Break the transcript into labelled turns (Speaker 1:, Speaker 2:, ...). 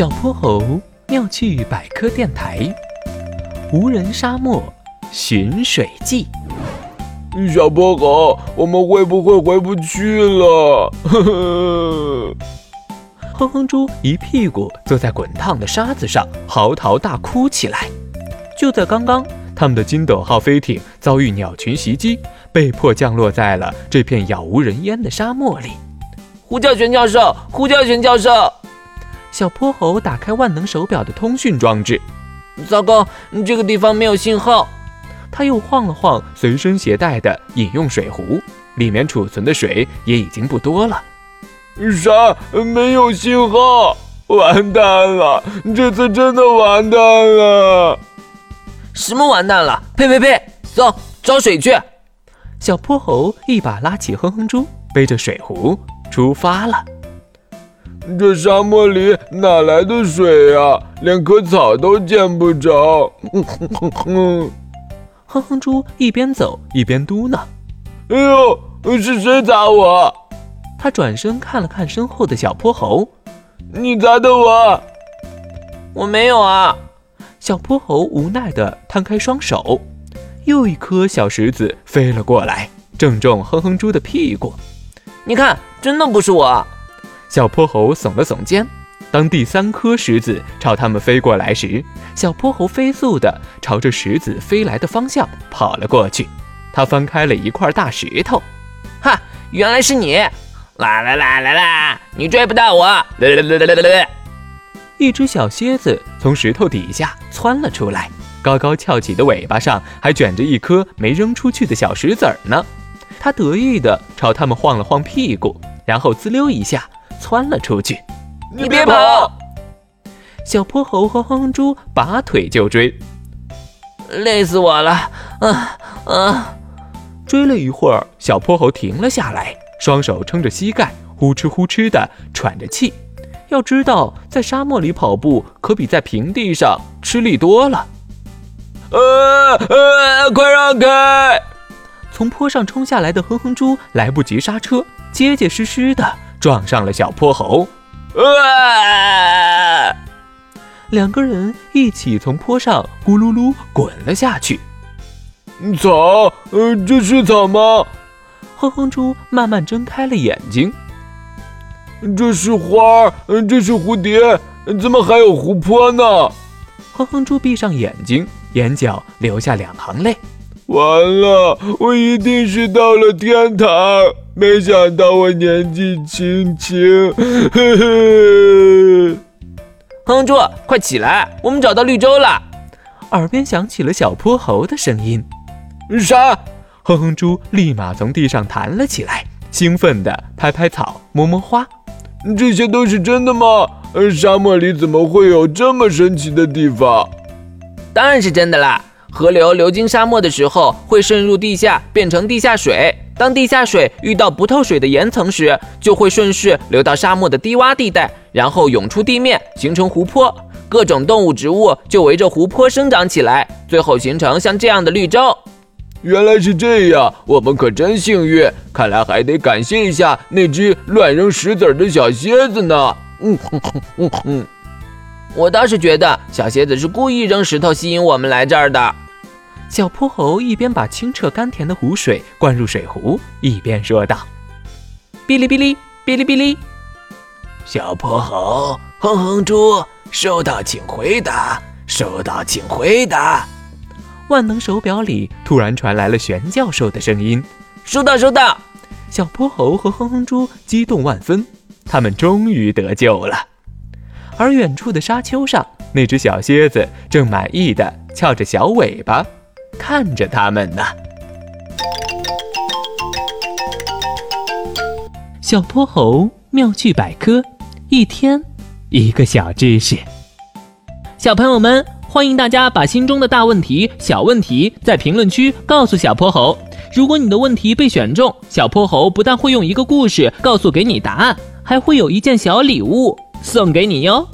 Speaker 1: 小泼猴妙趣百科电台，无人沙漠寻水记。
Speaker 2: 小泼猴，我们会不会回不去了？呵呵。
Speaker 1: 哼哼猪一屁股坐在滚烫的沙子上，嚎啕大哭起来。就在刚刚，他们的金斗号飞艇遭遇鸟群袭击，被迫降落在了这片杳无人烟的沙漠里。
Speaker 3: 呼叫玄教授，呼叫玄教授！
Speaker 1: 小泼猴打开万能手表的通讯装置，
Speaker 3: 糟糕，这个地方没有信号。
Speaker 1: 他又晃了晃随身携带的饮用水壶，里面储存的水也已经不多了。
Speaker 2: 啥？没有信号？完蛋了！这次真的完蛋了！
Speaker 3: 什么完蛋了？呸呸呸！走，找水去！
Speaker 1: 小泼猴一把拉起哼哼猪，背着水壶出发了。
Speaker 2: 这沙漠里哪来的水呀？连棵草都见不着。
Speaker 1: 哼哼猪一边走一边嘟囔：“
Speaker 2: 哎呦，是谁砸我？”
Speaker 1: 他转身看了看身后的小泼猴，
Speaker 2: 你砸的我？
Speaker 3: 我没有啊！
Speaker 1: 小泼猴无奈地摊开双手，又一颗小石子飞了过来，正中哼哼猪的屁股。
Speaker 3: 你看，真的不是我。
Speaker 1: 小泼猴耸了耸肩。当第三颗石子朝他们飞过来时，小泼猴飞速地朝着石子飞来的方向跑了过去。他翻开了一块大石头，
Speaker 3: 哈，原来是你！啦啦啦啦啦！你追不到我！啦啦啦啦啦！
Speaker 1: 一只小蝎子从石头底下窜了出来，高高翘起的尾巴上还卷着一颗没扔出去的小石子儿呢。它得意地朝他们晃了晃屁股，然后滋溜一下窜了出去。
Speaker 3: 你别跑！
Speaker 1: 小泼猴和哼哼猪拔腿就追，
Speaker 3: 累死我了！啊啊！
Speaker 1: 追了一会儿，小泼猴停了下来。双手撑着膝盖，呼哧呼哧的喘着气。要知道，在沙漠里跑步可比在平地上吃力多了。
Speaker 2: 呃呃，快让开！
Speaker 1: 从坡上冲下来的哼哼猪来不及刹车，结结实实地撞上了小泼猴。
Speaker 3: 啊！
Speaker 1: 两个人一起从坡上咕噜噜滚了下去。
Speaker 2: 草？呃，这是草吗？
Speaker 1: 哼哼猪慢慢睁开了眼睛，
Speaker 2: 这是花儿，这是蝴蝶，怎么还有湖泊呢？
Speaker 1: 哼哼猪闭上眼睛，眼角流下两行泪。
Speaker 2: 完了，我一定是到了天堂。没想到我年纪轻轻，嘿嘿。
Speaker 3: 哼哼猪，快起来，我们找到绿洲了。
Speaker 1: 耳边响起了小泼猴的声音。
Speaker 2: 啥？
Speaker 1: 哼哼猪立马从地上弹了起来，兴奋地拍拍草，摸摸花。
Speaker 2: 这些都是真的吗？沙漠里怎么会有这么神奇的地方？
Speaker 3: 当然是真的啦！河流流经沙漠的时候，会渗入地下，变成地下水。当地下水遇到不透水的岩层时，就会顺势流到沙漠的低洼地带，然后涌出地面，形成湖泊。各种动物、植物就围着湖泊生长起来，最后形成像这样的绿洲。
Speaker 2: 原来是这样，我们可真幸运。看来还得感谢一下那只乱扔石子儿的小蝎子呢。嗯哼哼哼哼，
Speaker 3: 我倒是觉得小蝎子是故意扔石头吸引我们来这儿的。
Speaker 1: 小泼猴一边把清澈甘甜的湖水灌入水壶，一边说道：“哔哩哔哩，哔哩哔哩。”
Speaker 4: 小泼猴，哼哼猪，收到请回答，收到请回答。
Speaker 1: 万能手表里突然传来了玄教授的声音：“
Speaker 3: 收到，收到！”
Speaker 1: 小泼猴和哼哼猪激动万分，他们终于得救了。而远处的沙丘上，那只小蝎子正满意的翘着小尾巴，看着他们呢。小泼猴妙趣百科，一天一个小知识。小朋友们。欢迎大家把心中的大问题、小问题在评论区告诉小泼猴。如果你的问题被选中，小泼猴不但会用一个故事告诉给你答案，还会有一件小礼物送给你哟。